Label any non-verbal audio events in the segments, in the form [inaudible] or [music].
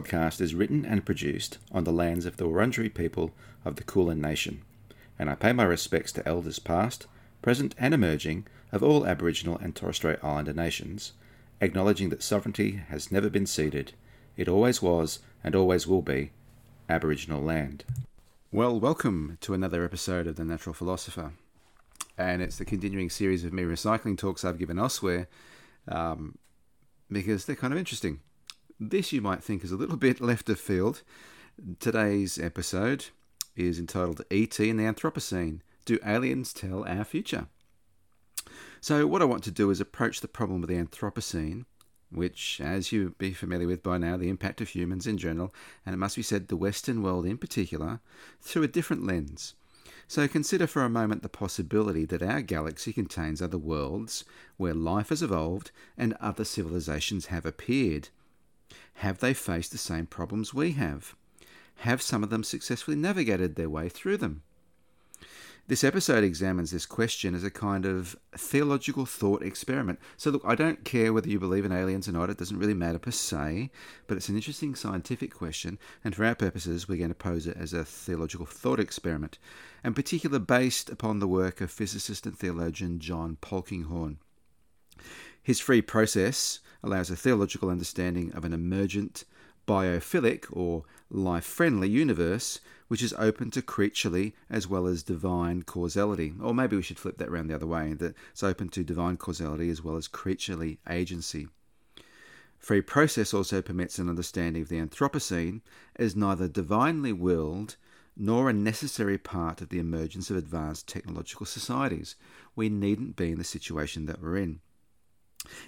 Podcast is written and produced on the lands of the Wurundjeri people of the Kulin Nation, and I pay my respects to elders past, present, and emerging of all Aboriginal and Torres Strait Islander nations, acknowledging that sovereignty has never been ceded, it always was and always will be Aboriginal land. Well, welcome to another episode of The Natural Philosopher, and it's the continuing series of me recycling talks I've given elsewhere um, because they're kind of interesting. This you might think is a little [laughs] bit left of field. Today's episode is entitled E.T. and the Anthropocene Do Aliens Tell Our Future? So, what I want to do is approach the problem of the Anthropocene, which, as you be familiar with by now, the impact of humans in general, and it must be said the Western world in particular, through a different lens. So consider for a moment the possibility that our galaxy contains other worlds where life has evolved and other civilizations have appeared. Have they faced the same problems we have? Have some of them successfully navigated their way through them? This episode examines this question as a kind of theological thought experiment. So, look, I don't care whether you believe in aliens or not, it doesn't really matter per se, but it's an interesting scientific question, and for our purposes, we're going to pose it as a theological thought experiment, and particular based upon the work of physicist and theologian John Polkinghorne. His free process allows a theological understanding of an emergent, biophilic, or life friendly universe which is open to creaturely as well as divine causality. Or maybe we should flip that around the other way that it's open to divine causality as well as creaturely agency. Free process also permits an understanding of the Anthropocene as neither divinely willed nor a necessary part of the emergence of advanced technological societies. We needn't be in the situation that we're in.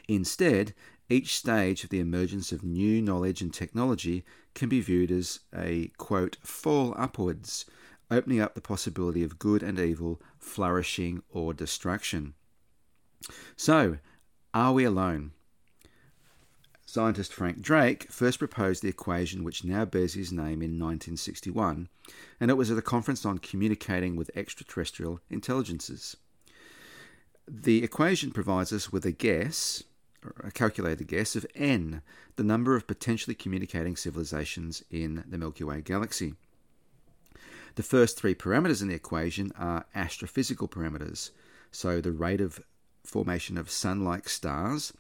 Instead, each stage of the emergence of new knowledge and technology can be viewed as a quote fall upwards, opening up the possibility of good and evil, flourishing or destruction. So, are we alone? Scientist Frank Drake first proposed the equation which now bears his name in 1961, and it was at a conference on communicating with extraterrestrial intelligences. The equation provides us with a guess, a calculated guess, of n, the number of potentially communicating civilizations in the Milky Way galaxy. The first three parameters in the equation are astrophysical parameters, so the rate of formation of sun like stars,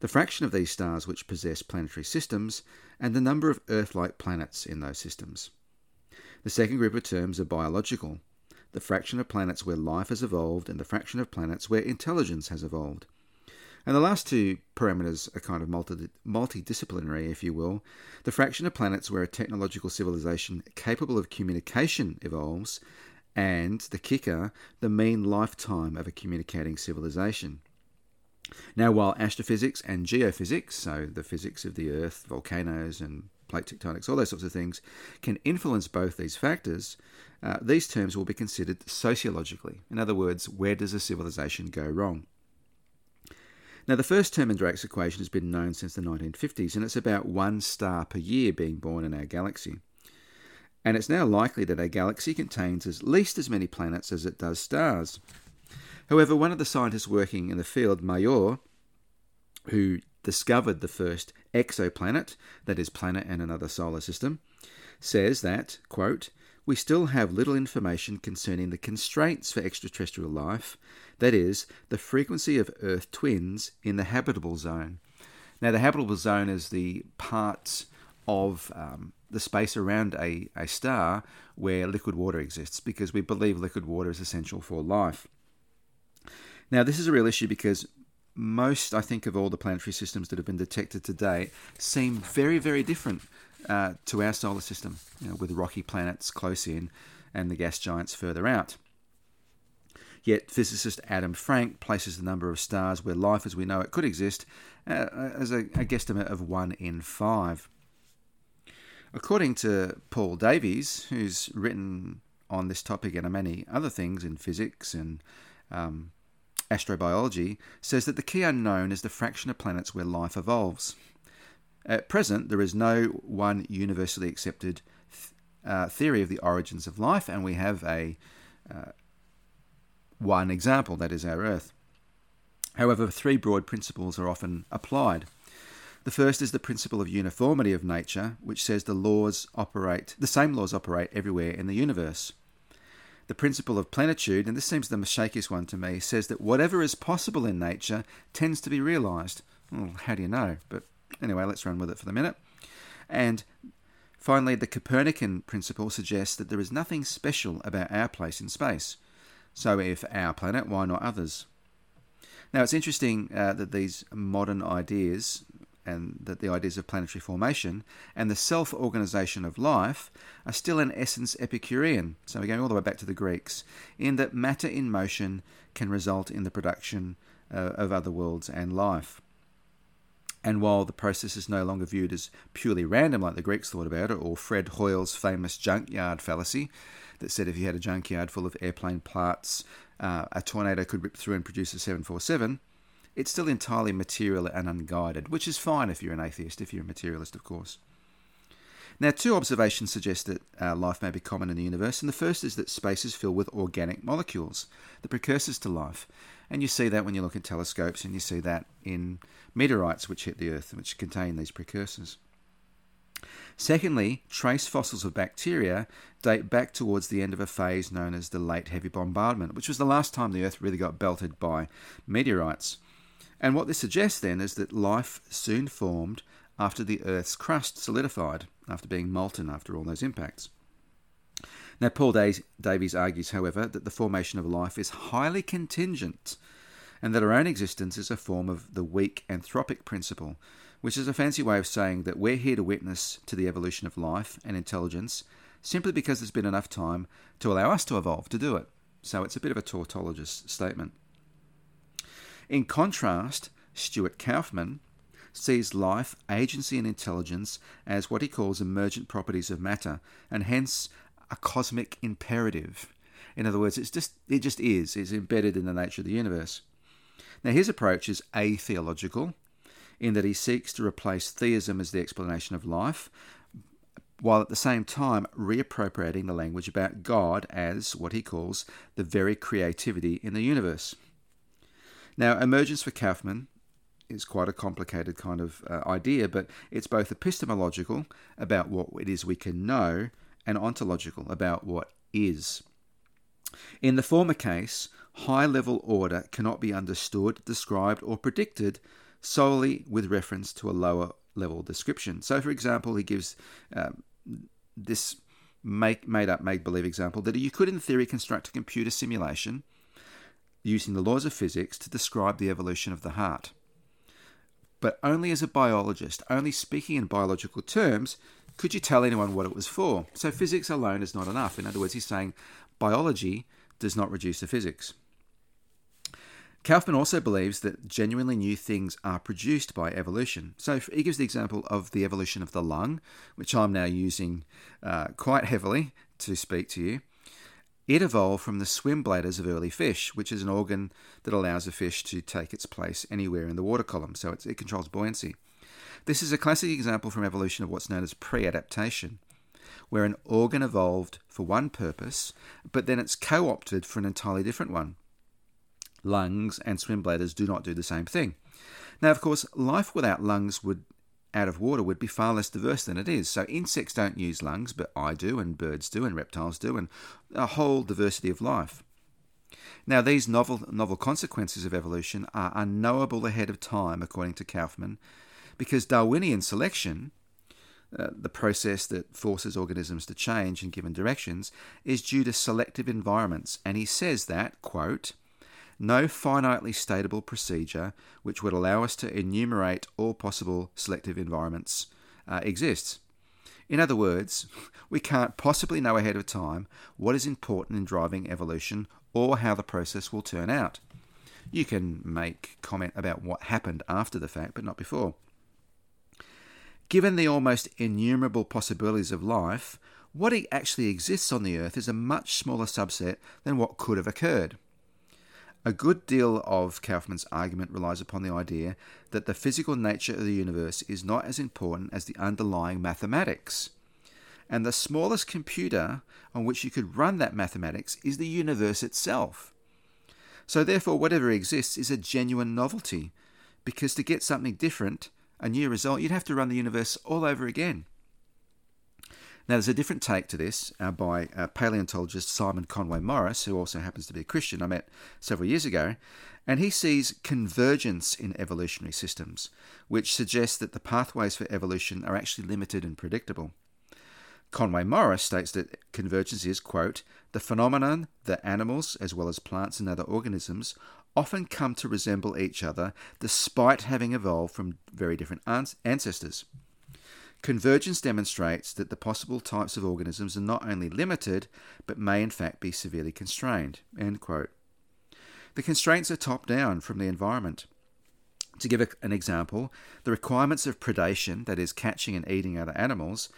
the fraction of these stars which possess planetary systems, and the number of Earth like planets in those systems. The second group of terms are biological, the fraction of planets where life has evolved and the fraction of planets where intelligence has evolved. And the last two parameters are kind of multi- multidisciplinary, if you will. The fraction of planets where a technological civilization capable of communication evolves, and the kicker, the mean lifetime of a communicating civilization. Now, while astrophysics and geophysics, so the physics of the Earth, volcanoes, and plate tectonics, all those sorts of things, can influence both these factors, uh, these terms will be considered sociologically. In other words, where does a civilization go wrong? Now, the first term in Drake's equation has been known since the 1950s, and it's about one star per year being born in our galaxy. And it's now likely that our galaxy contains at least as many planets as it does stars. However, one of the scientists working in the field, Mayor, who discovered the first exoplanet, that is, planet in another solar system, says that, quote, we still have little information concerning the constraints for extraterrestrial life, that is, the frequency of Earth twins in the habitable zone. Now, the habitable zone is the parts of um, the space around a, a star where liquid water exists, because we believe liquid water is essential for life. Now, this is a real issue because most, I think, of all the planetary systems that have been detected to date seem very, very different uh, to our solar system, you know, with rocky planets close in and the gas giants further out. Yet physicist Adam Frank places the number of stars where life as we know it could exist uh, as a, a guesstimate of 1 in 5. According to Paul Davies, who's written on this topic and many other things in physics and um, astrobiology, says that the key unknown is the fraction of planets where life evolves. At present, there is no one universally accepted th- uh, theory of the origins of life, and we have a uh, one example, that is our Earth. However, three broad principles are often applied. The first is the principle of uniformity of nature, which says the laws operate, the same laws operate everywhere in the universe. The principle of plenitude, and this seems the shakiest one to me, says that whatever is possible in nature tends to be realized. Well, how do you know? But anyway, let's run with it for the minute. And finally, the Copernican principle suggests that there is nothing special about our place in space. So, if our planet, why not others? Now, it's interesting uh, that these modern ideas and that the ideas of planetary formation and the self organization of life are still in essence Epicurean. So we're going all the way back to the Greeks, in that matter in motion can result in the production uh, of other worlds and life. And while the process is no longer viewed as purely random like the Greeks thought about it, or Fred Hoyle's famous junkyard fallacy that said if you had a junkyard full of airplane parts, uh, a tornado could rip through and produce a 747 it's still entirely material and unguided, which is fine if you're an atheist, if you're a materialist, of course. Now, two observations suggest that uh, life may be common in the universe, and the first is that space is filled with organic molecules, the precursors to life. And you see that when you look at telescopes, and you see that in meteorites which hit the Earth, which contain these precursors. Secondly, trace fossils of bacteria date back towards the end of a phase known as the late heavy bombardment, which was the last time the Earth really got belted by meteorites. And what this suggests then is that life soon formed after the Earth's crust solidified, after being molten after all those impacts. Now, Paul Davies argues, however, that the formation of life is highly contingent and that our own existence is a form of the weak anthropic principle, which is a fancy way of saying that we're here to witness to the evolution of life and intelligence simply because there's been enough time to allow us to evolve to do it. So it's a bit of a tautologist statement. In contrast, Stuart Kauffman sees life, agency, and intelligence as what he calls emergent properties of matter, and hence a cosmic imperative. In other words, it's just it just is. It's embedded in the nature of the universe. Now his approach is atheological, in that he seeks to replace theism as the explanation of life, while at the same time reappropriating the language about God as what he calls the very creativity in the universe. Now, emergence for Kauffman is quite a complicated kind of uh, idea, but it's both epistemological about what it is we can know and ontological about what is. In the former case, high level order cannot be understood, described, or predicted solely with reference to a lower level description. So, for example, he gives um, this make, made up, make believe example that you could, in theory, construct a computer simulation using the laws of physics to describe the evolution of the heart. But only as a biologist, only speaking in biological terms, could you tell anyone what it was for. So physics alone is not enough. In other words, he's saying biology does not reduce to physics. Kauffman also believes that genuinely new things are produced by evolution. So he gives the example of the evolution of the lung, which I'm now using uh, quite heavily to speak to you. It evolved from the swim bladders of early fish, which is an organ that allows a fish to take its place anywhere in the water column, so it controls buoyancy. This is a classic example from evolution of what's known as pre adaptation, where an organ evolved for one purpose, but then it's co opted for an entirely different one. Lungs and swim bladders do not do the same thing. Now, of course, life without lungs would out of water would be far less diverse than it is. So insects don't use lungs, but I do, and birds do, and reptiles do, and a whole diversity of life. Now, these novel, novel consequences of evolution are unknowable ahead of time, according to Kauffman, because Darwinian selection, uh, the process that forces organisms to change in given directions, is due to selective environments. And he says that, quote, no finitely statable procedure which would allow us to enumerate all possible selective environments uh, exists. In other words, we can't possibly know ahead of time what is important in driving evolution or how the process will turn out. You can make comment about what happened after the fact, but not before. Given the almost innumerable possibilities of life, what actually exists on the Earth is a much smaller subset than what could have occurred. A good deal of Kauffman's argument relies upon the idea that the physical nature of the universe is not as important as the underlying mathematics. And the smallest computer on which you could run that mathematics is the universe itself. So, therefore, whatever exists is a genuine novelty, because to get something different, a new result, you'd have to run the universe all over again. Now, there's a different take to this uh, by uh, paleontologist Simon Conway Morris, who also happens to be a Christian I met several years ago, and he sees convergence in evolutionary systems, which suggests that the pathways for evolution are actually limited and predictable. Conway Morris states that convergence is, quote, the phenomenon that animals, as well as plants and other organisms, often come to resemble each other despite having evolved from very different ancestors. Convergence demonstrates that the possible types of organisms are not only limited, but may in fact be severely constrained. The constraints are top down from the environment. To give an example, the requirements of predation, that is, catching and eating other animals,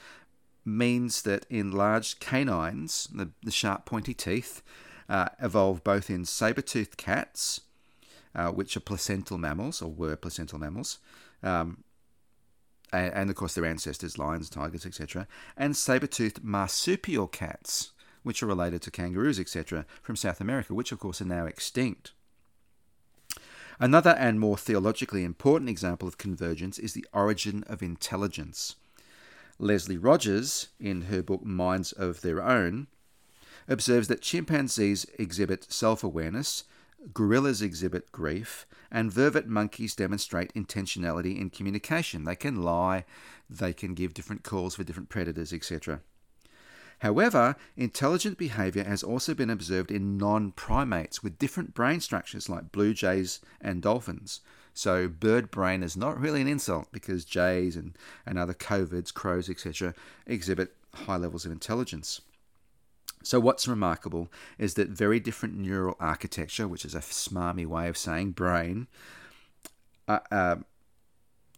means that in large canines, the, the sharp pointy teeth, uh, evolve both in saber toothed cats, uh, which are placental mammals, or were placental mammals, um, and, and of course their ancestors, lions, tigers, etc., and saber-toothed marsupial cats, which are related to kangaroos, etc., from South America, which of course are now extinct. Another and more theologically important example of convergence is the origin of intelligence. Lesley Rogers, in her book Minds of Their Own, observes that chimpanzees exhibit self awareness, gorillas exhibit grief, and vervet monkeys demonstrate intentionality in communication. They can lie, they can give different calls for different predators, etc. However, intelligent behavior has also been observed in non primates with different brain structures like blue jays and dolphins. So, bird brain is not really an insult because jays and, and other corvids, crows, etc., exhibit high levels of intelligence. So, what's remarkable is that very different neural architecture, which is a smarmy way of saying brain, uh, uh,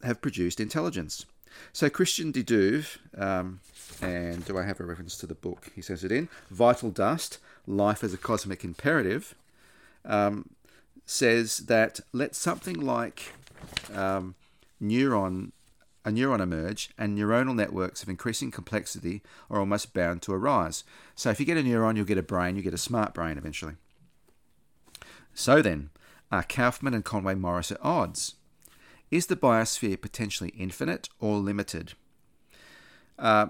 have produced intelligence. So, Christian de Duve, um, and do I have a reference to the book he says it in? Vital Dust Life as a Cosmic Imperative, um, says that let something like um, neuron a neuron emerge, and neuronal networks of increasing complexity are almost bound to arise. So, if you get a neuron, you'll get a brain, you get a smart brain eventually. So, then, are Kauffman and Conway Morris at odds? Is the biosphere potentially infinite or limited? Uh,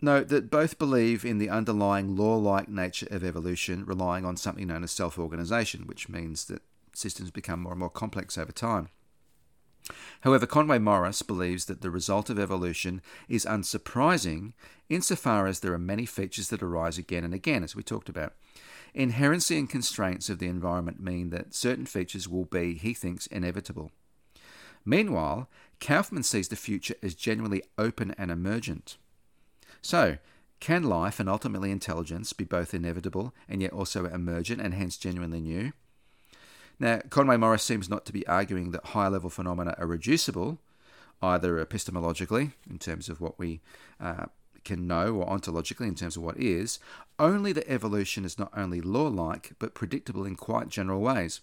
note that both believe in the underlying law like nature of evolution, relying on something known as self organization, which means that systems become more and more complex over time. However, Conway Morris believes that the result of evolution is unsurprising insofar as there are many features that arise again and again, as we talked about. Inherency and constraints of the environment mean that certain features will be, he thinks, inevitable. Meanwhile, Kauffman sees the future as genuinely open and emergent. So, can life and ultimately intelligence be both inevitable and yet also emergent and hence genuinely new? Now, Conway Morris seems not to be arguing that higher level phenomena are reducible, either epistemologically, in terms of what we uh, can know, or ontologically, in terms of what is, only that evolution is not only law like, but predictable in quite general ways.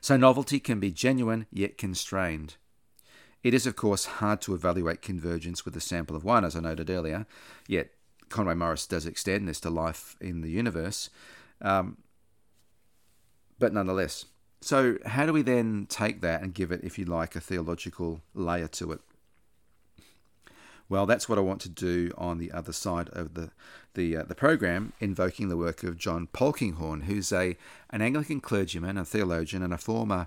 So, novelty can be genuine yet constrained. It is, of course, hard to evaluate convergence with a sample of one, as I noted earlier, yet Conway Morris does extend this to life in the universe. Um, but nonetheless. So, how do we then take that and give it, if you like, a theological layer to it? Well, that's what I want to do on the other side of the the, uh, the program, invoking the work of John Polkinghorne, who's a an Anglican clergyman, a theologian, and a former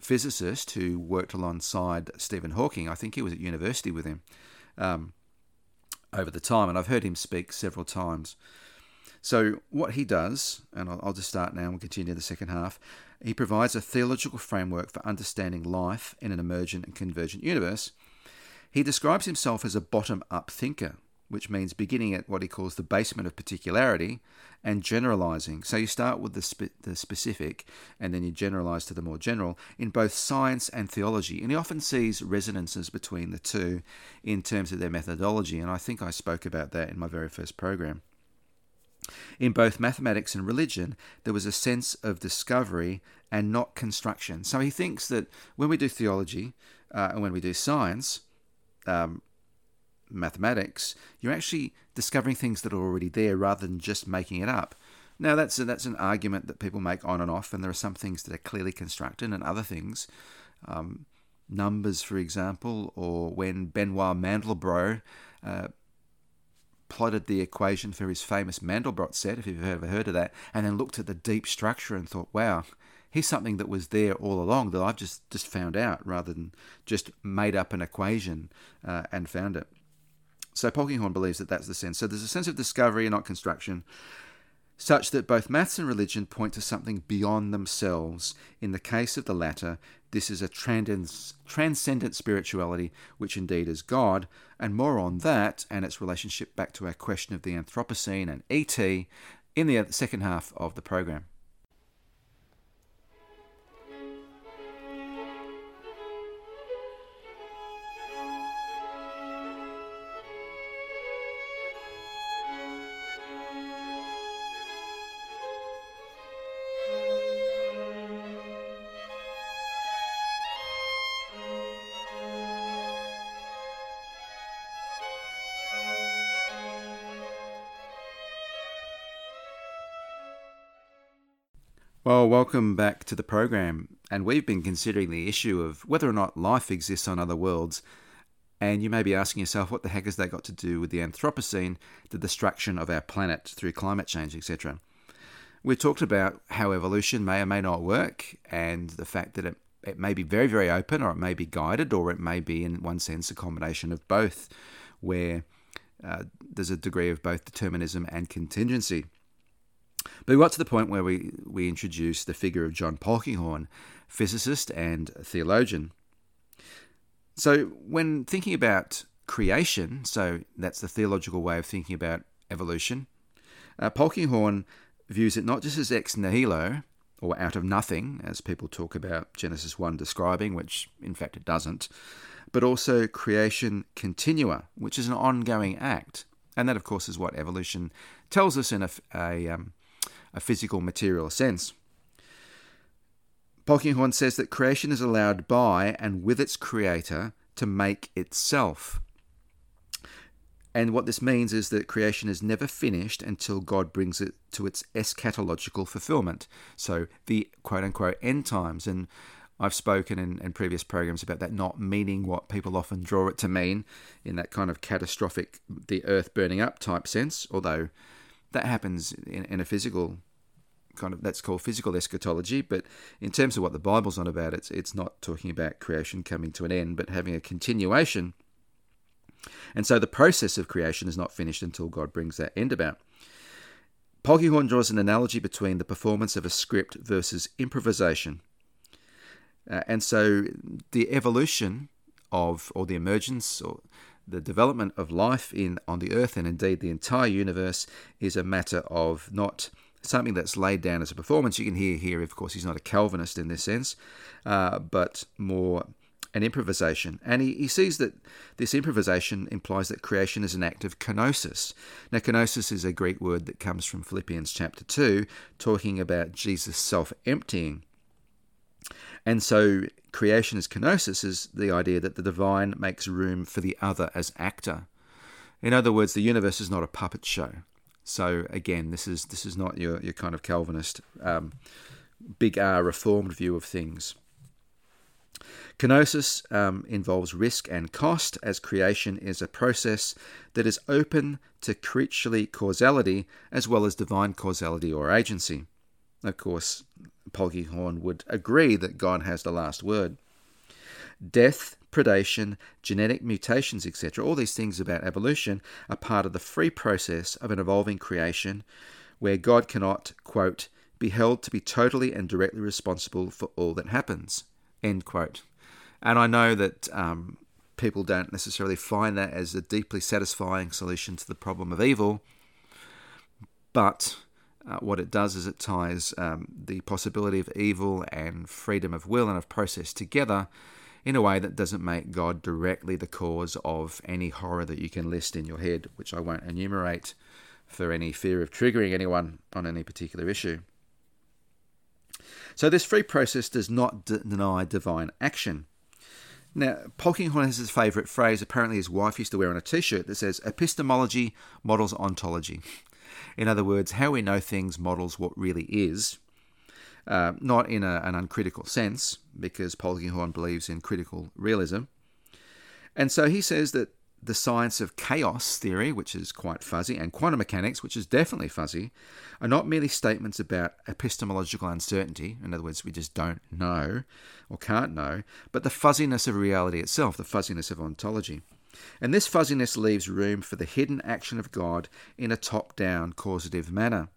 physicist who worked alongside Stephen Hawking. I think he was at university with him um, over the time, and I've heard him speak several times. So, what he does, and I'll, I'll just start now and we'll continue the second half, he provides a theological framework for understanding life in an emergent and convergent universe. He describes himself as a bottom up thinker, which means beginning at what he calls the basement of particularity and generalizing. So you start with the, spe- the specific and then you generalize to the more general in both science and theology. And he often sees resonances between the two in terms of their methodology. And I think I spoke about that in my very first program. In both mathematics and religion, there was a sense of discovery and not construction. So he thinks that when we do theology uh, and when we do science, um, mathematics, you're actually discovering things that are already there rather than just making it up. Now that's a, that's an argument that people make on and off, and there are some things that are clearly constructed, and other things, um, numbers, for example, or when Benoit Mandelbrot uh, plotted the equation for his famous Mandelbrot set, if you've ever heard of that, and then looked at the deep structure and thought, wow, here's something that was there all along that I've just, just found out rather than just made up an equation uh, and found it. So Polkinghorne believes that that's the sense. So there's a sense of discovery and not construction, such that both maths and religion point to something beyond themselves. In the case of the latter, this is a transcendent spirituality, which indeed is God, and more on that and its relationship back to our question of the Anthropocene and ET in the uh, second half of the program. Well, welcome back to the program. And we've been considering the issue of whether or not life exists on other worlds. And you may be asking yourself, what the heck has that got to do with the Anthropocene, the destruction of our planet through climate change, etc.? We've talked about how evolution may or may not work, and the fact that it, it may be very, very open, or it may be guided, or it may be, in one sense, a combination of both, where uh, there's a degree of both determinism and contingency. But we got to the point where we, we introduced the figure of John Polkinghorne, physicist and theologian. So, when thinking about creation, so that's the theological way of thinking about evolution, uh, Polkinghorne views it not just as ex nihilo, or out of nothing, as people talk about Genesis 1 describing, which in fact it doesn't, but also creatio continua, which is an ongoing act. And that, of course, is what evolution tells us in a, a um, a physical material sense. Polkinghorne says that creation is allowed by and with its creator to make itself. And what this means is that creation is never finished until God brings it to its eschatological fulfillment. So the quote unquote end times. And I've spoken in, in previous programs about that not meaning what people often draw it to mean in that kind of catastrophic, the earth burning up type sense, although that happens in, in a physical kind of that's called physical eschatology. But in terms of what the Bible's on about, it's it's not talking about creation coming to an end, but having a continuation. And so the process of creation is not finished until God brings that end about. Polkinghorne draws an analogy between the performance of a script versus improvisation. Uh, and so the evolution of, or the emergence, or the development of life in on the earth and indeed the entire universe is a matter of not something that's laid down as a performance. You can hear here, of course, he's not a Calvinist in this sense, uh, but more an improvisation. And he, he sees that this improvisation implies that creation is an act of kenosis. Now, kenosis is a Greek word that comes from Philippians chapter 2, talking about Jesus self emptying. And so creation as kenosis is the idea that the divine makes room for the other as actor. In other words, the universe is not a puppet show. So again, this is this is not your, your kind of Calvinist um, big R reformed view of things. Kenosis um, involves risk and cost, as creation is a process that is open to creaturely causality as well as divine causality or agency. Of course, Polkinghorne would agree that God has the last word. Death, predation, genetic mutations, etc., all these things about evolution are part of the free process of an evolving creation where God cannot, quote, be held to be totally and directly responsible for all that happens, end quote. And I know that um, people don't necessarily find that as a deeply satisfying solution to the problem of evil. But uh, what it does is it ties um, the possibility of evil and freedom of will and of process together in a way that doesn't make God directly the cause of any horror that you can list in your head, which I won't enumerate for any fear of triggering anyone on any particular issue. So, this free process does not d- deny divine action. Now, Polkinghorne has his favourite phrase, apparently his wife used to wear on a t shirt, that says, Epistemology models ontology. In other words, how we know things models what really is, uh, not in a, an uncritical sense, because Polkinghorne believes in critical realism. And so he says that the science of chaos theory, which is quite fuzzy, and quantum mechanics, which is definitely fuzzy, are not merely statements about epistemological uncertainty. In other words, we just don't know or can't know, but the fuzziness of reality itself, the fuzziness of ontology. And this fuzziness leaves room for the hidden action of God in a top down causative manner.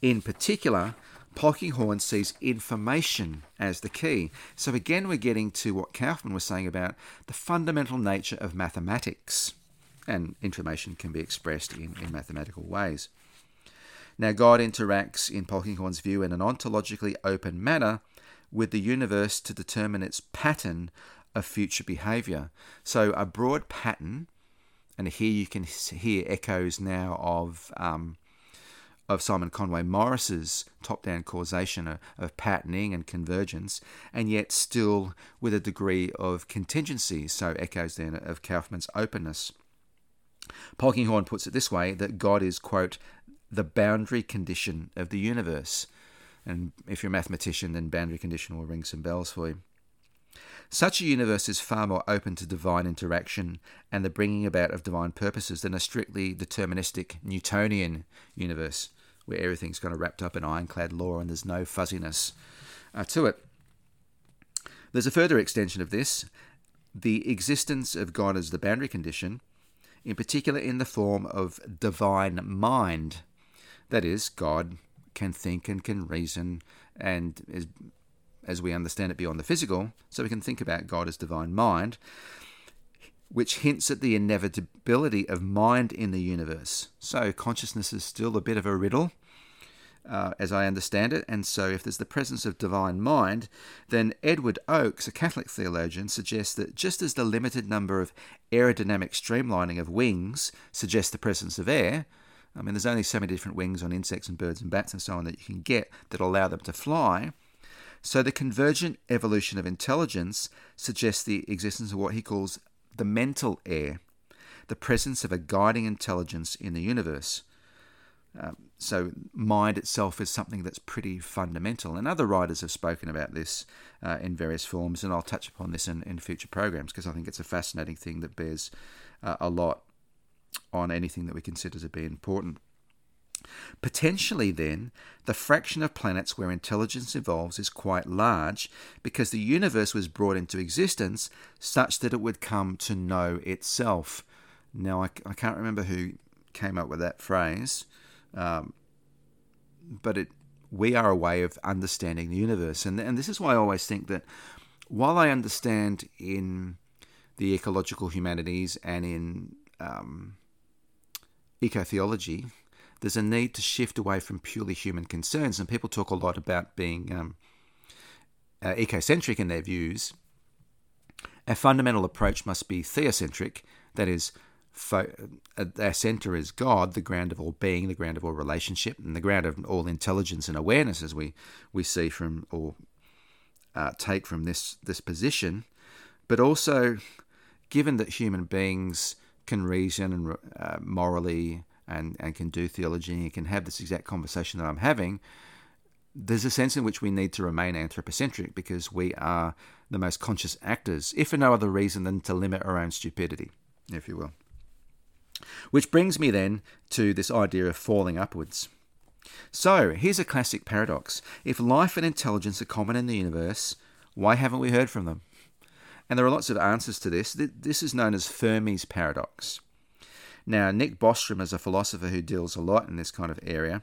In particular, Polkinghorne sees information as the key. So again, we're getting to what Kauffman was saying about the fundamental nature of mathematics. And information can be expressed in, in mathematical ways. Now, God interacts, in Polkinghorne's view, in an ontologically open manner with the universe to determine its pattern of future behavior. So, a broad pattern, and here you can hear echoes now of um, of Simon Conway Morris's top down causation of, of, patterning and convergence, and yet still with a degree of contingency, so echoes then of Kauffman's openness. Polkinghorne puts it this way that God is, quote, the boundary condition of the universe. And if you're a mathematician, then boundary condition will ring some bells for you. Such a universe is far more open to divine interaction and the bringing about of divine purposes than a strictly deterministic Newtonian universe where everything's kind of wrapped up in ironclad law and there's no fuzziness uh, to it. There's a further extension of this the existence of God as the boundary condition, in particular in the form of divine mind. That is, God can think and can reason and is, as we understand it beyond the physical, so we can think about God as divine mind which hints at the inevitability of mind in the universe. So, consciousness is still a bit of a riddle, uh, as I understand it. And so, if there's the presence of divine mind, then Edward Oakes, a Catholic theologian, suggests that just as the limited number of aerodynamic streamlining of wings suggests the presence of air, I mean, there's only so many different wings on insects and birds and bats and so on that you can get that allow them to fly. So, the convergent evolution of intelligence suggests the existence of what he calls the mental air, the presence of a guiding intelligence in the universe. Um, so, mind itself is something that's pretty fundamental. And other writers have spoken about this uh, in various forms, and I'll touch upon this in, in future programs because I think it's a fascinating thing that bears uh, a lot on anything that we consider to be important. Potentially, then, the fraction of planets where intelligence evolves is quite large because the universe was brought into existence such that it would come to know itself. Now, I, I can't remember who came up with that phrase, um, but it, we are a way of understanding the universe. And, and this is why I always think that while I understand in the ecological humanities and in um, ecotheology, there's a need to shift away from purely human concerns. And people talk a lot about being um, uh, ecocentric in their views. Our fundamental approach must be theocentric, that is, fo- uh, our center is God, the ground of all being, the ground of all relationship, and the ground of all intelligence and awareness, as we, we see from or uh, take from this, this position. But also, given that human beings can reason and uh, morally and, and can do theology and can have this exact conversation that I'm having, there's a sense in which we need to remain anthropocentric because we are the most conscious actors, if for no other reason than to limit our own stupidity, if you will. Which brings me then to this idea of falling upwards. So, here's a classic paradox. If life and intelligence are common in the universe, why haven't we heard from them? And there are lots of answers to this. This is known as Fermi's paradox. Now, Nick Bostrom is a philosopher who deals a lot in this kind of area,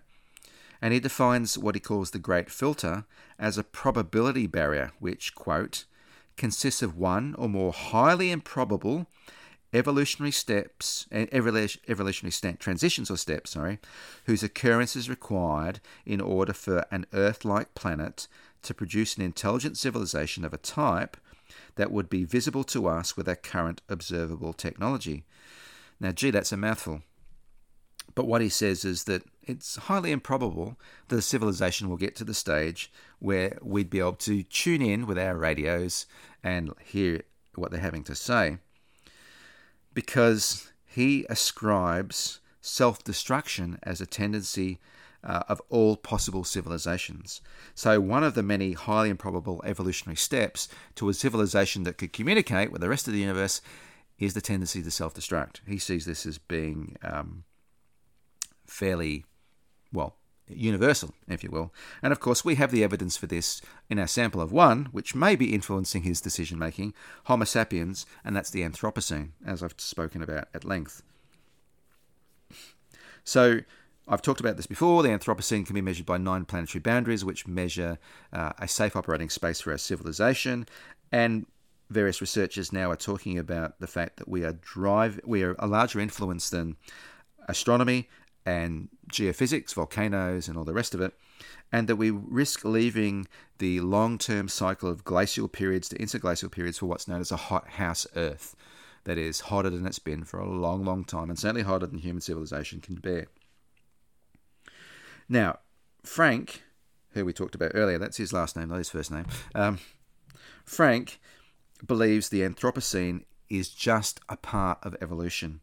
and he defines what he calls the great filter as a probability barrier, which, quote, consists of one or more highly improbable evolutionary steps, and evolutionary transitions or steps, sorry, whose occurrence is required in order for an Earth-like planet to produce an intelligent civilization of a type that would be visible to us with our current observable technology. Now, gee, that's a mouthful. But what he says is that it's highly improbable that a civilization will get to the stage where we'd be able to tune in with our radios and hear what they're having to say. Because he ascribes self destruction as a tendency uh, of all possible civilizations. So, one of the many highly improbable evolutionary steps to a civilization that could communicate with the rest of the universe is the tendency to self destruct. He sees this as being um, fairly, well, universal, if you will. And of course, we have the evidence for this in our sample of one, which may be influencing his decision making Homo sapiens, and that's the Anthropocene, as I've spoken about at length. So, I've talked about this before. The Anthropocene can be measured by nine planetary boundaries, which measure uh, a safe operating space for our civilization. And various researchers now are talking about the fact that we are drive we are a larger influence than astronomy and geophysics, volcanoes, and all the rest of it, and that we risk leaving the long-term cycle of glacial periods to interglacial periods for what's known as a hot house Earth. That is hotter than it's been for a long, long time, and certainly hotter than human civilization can bear. Now, Frank, who we talked about earlier, that's his last name, not his first name. Um, Frank believes the Anthropocene is just a part of evolution.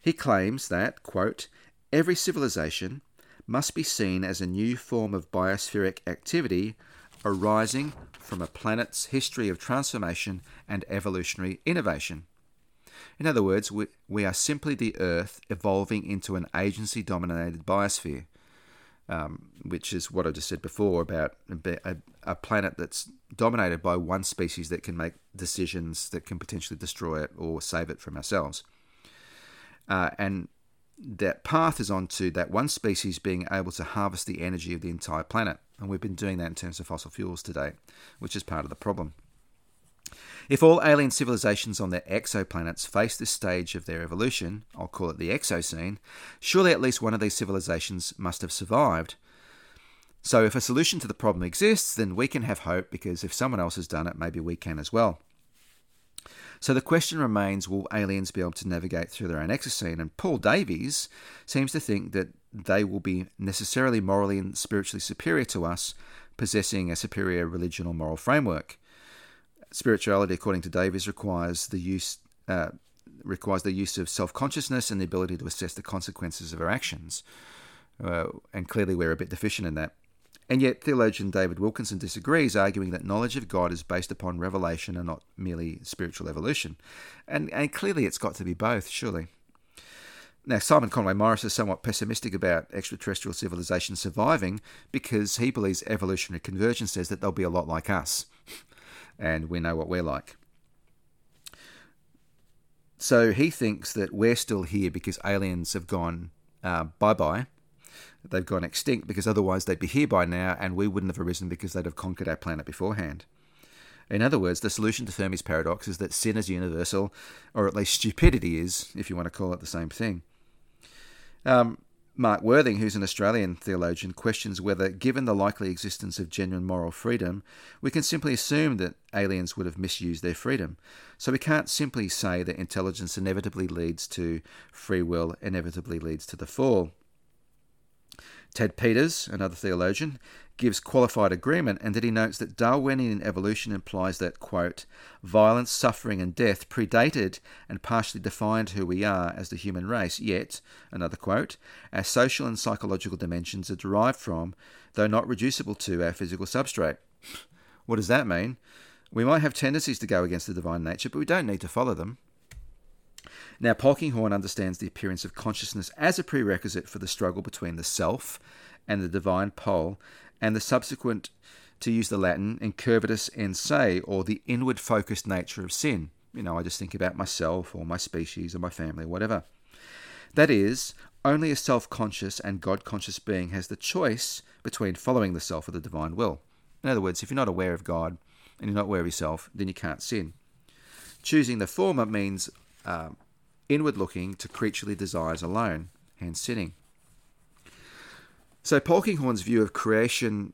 He claims that, quote, every civilization must be seen as a new form of biospheric activity arising from a planet's history of transformation and evolutionary innovation. In other words, we, we are simply the Earth evolving into an agency dominated biosphere um, which is what I just said before about a, a, planet that's dominated by one species that can make decisions that can potentially destroy it or save it from ourselves. Uh, and that path is onto that one species being able to harvest the energy of the entire planet. And we've been doing that in terms of fossil fuels today, which is part of the problem. If all alien civilizations on their exoplanets face this stage of their evolution, I'll call it the exocene, surely at least one of these civilizations must have survived. So if a solution to the problem exists, then we can have hope because if someone else has done it, maybe we can as well. So the question remains will aliens be able to navigate through their own exocene? And Paul Davies seems to think that they will be necessarily morally and spiritually superior to us, possessing a superior religion or moral framework spirituality, according to Davies, requires the use uh, requires the use of self consciousness and the ability to assess the consequences of our actions. Uh, and clearly, we're a bit deficient in that. And yet, theologian David Wilkinson disagrees, arguing that knowledge of God is based upon revelation and not merely spiritual evolution. And, and clearly, it's got to be both, surely. Now, Simon Conway Morris is somewhat pessimistic about extraterrestrial civilization surviving because he believes evolutionary convergence says that they'll be a lot like us and we know what we're like. So he thinks that we're still here because aliens have gone uh, bye bye. They've gone extinct because otherwise they'd be here by now and we wouldn't have arisen because they'd have conquered our planet beforehand. In other words, the solution to Fermi's paradox is that sin is universal, or at least stupidity is, if you want to call it the same thing. Um, Mark Worthing, who's an Australian theologian, questions whether, given the likely existence of genuine moral freedom, we can simply assume that aliens would have misused their freedom. So we can't simply say that intelligence inevitably leads to free will, inevitably leads to the fall. Ted Peters, another theologian, gives qualified agreement and that he notes that Darwinian evolution implies that, quote, violence, suffering, and death predated and partially defined who we are as the human race, yet, another quote, our social and psychological dimensions are derived from, though not reducible to, our physical substrate. What does that mean? We might have tendencies to go against the divine nature, but we don't need to follow them. Now, Polkinghorne understands the appearance of consciousness as a prerequisite for the struggle between the self and the divine pole, and the subsequent, to use the Latin, incurvatus in se, or the inward focused nature of sin. You know, I just think about myself or my species or my family, whatever. That is, only a self conscious and God conscious being has the choice between following the self or the divine will. In other words, if you're not aware of God and you're not aware of yourself, then you can't sin. Choosing the former means uh, inward looking to creaturely desires alone, hence sinning. So Polkinghorne's view of creation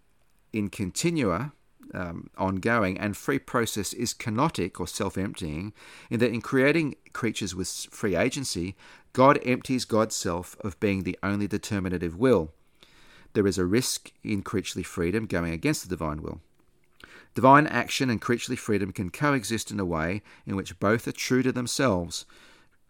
in continua, um, ongoing, and free process is kenotic or self emptying, in that in creating creatures with free agency, God empties God's self of being the only determinative will. There is a risk in creaturely freedom going against the divine will. Divine action and creaturely freedom can coexist in a way in which both are true to themselves.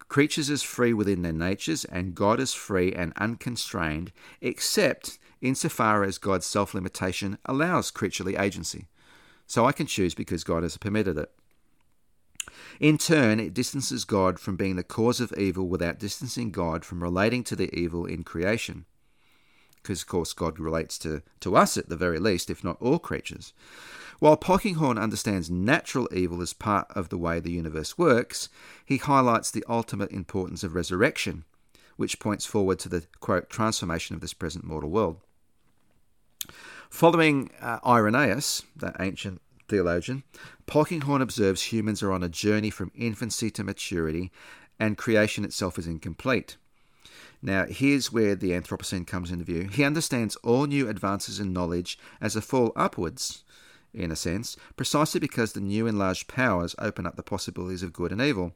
Creatures is free within their natures, and God is free and unconstrained, except insofar as God's self limitation allows creaturely agency. So I can choose because God has permitted it. In turn, it distances God from being the cause of evil without distancing God from relating to the evil in creation. Because, of course, God relates to, to us at the very least, if not all creatures. While Polkinghorne understands natural evil as part of the way the universe works, he highlights the ultimate importance of resurrection, which points forward to the quote transformation of this present mortal world. Following uh, Irenaeus, that ancient theologian, Polkinghorne observes humans are on a journey from infancy to maturity and creation itself is incomplete. Now, here's where the Anthropocene comes into view. He understands all new advances in knowledge as a fall upwards, in a sense, precisely because the new enlarged powers open up the possibilities of good and evil.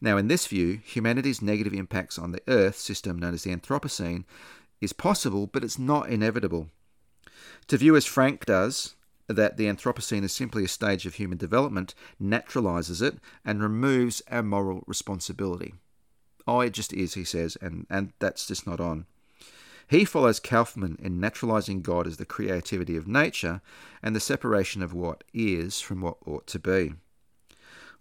Now, in this view, humanity's negative impacts on the Earth system known as the Anthropocene is possible, but it's not inevitable. To view as Frank does, that the Anthropocene is simply a stage of human development, naturalizes it, and removes our moral responsibility. Oh, it just is, he says, and, and that's just not on. He follows Kauffman in naturalizing God as the creativity of nature and the separation of what is from what ought to be.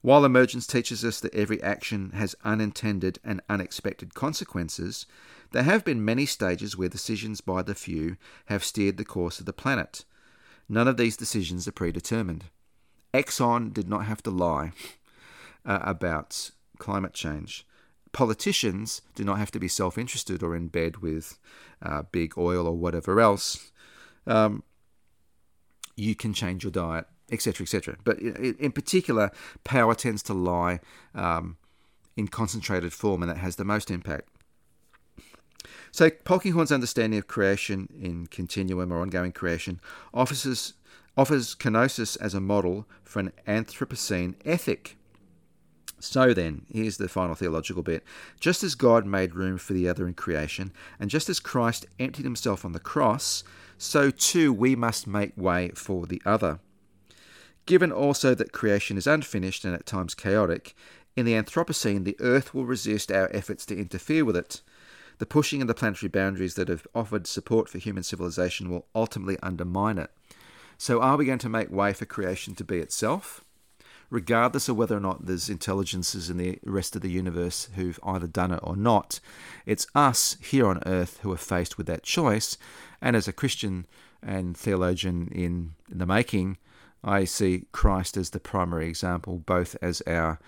While emergence teaches us that every action has unintended and unexpected consequences, there have been many stages where decisions by the few have steered the course of the planet. None of these decisions are predetermined. Exxon did not have to lie uh, about climate change. Politicians do not have to be self interested or in bed with uh, big oil or whatever else. Um, you can change your diet, etc., etc. But in, particular, power tends to lie um, in concentrated form, and that has the most impact. So Polkinghorne's understanding of creation in continuum or ongoing creation offers, offers kenosis as a model for an Anthropocene ethic. So then, here's the final theological bit. Just as God made room for the other in creation, and just as Christ emptied himself on the cross, so too we must make way for the other. Given also that creation is unfinished and at times chaotic, in the Anthropocene the earth will resist our efforts to interfere with it. The pushing of the planetary boundaries that have offered support for human civilization will ultimately undermine it. So, are we going to make way for creation to be itself? Regardless of whether or not there's intelligences in the rest of the universe who've either done it or not, it's us here on earth who are faced with that choice. And as a Christian and theologian in, the making, I see Christ as the primary example, both as our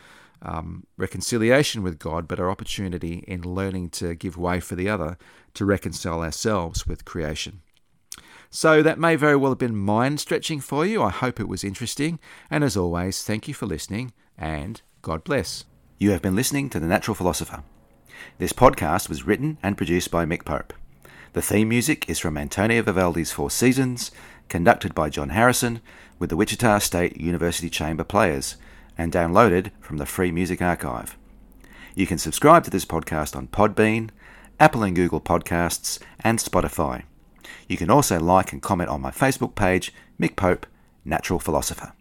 um, reconciliation with God, but our opportunity in learning to give way for the other to reconcile ourselves with creation. So that may very well have been mind stretching for you. I hope it was interesting. And as always, thank you for listening and God bless. You have been listening to The Natural Philosopher. This podcast was written and produced by Mick Pope. The theme music is from Antonio Vivaldi's Four Seasons, conducted by John Harrison with the Wichita State University Chamber Players and downloaded from the Free Music Archive. You can subscribe to this podcast on Podbean, Apple and Google Podcasts, and Spotify. You can also like and comment on my Facebook page, Mick Pope, Natural Philosopher.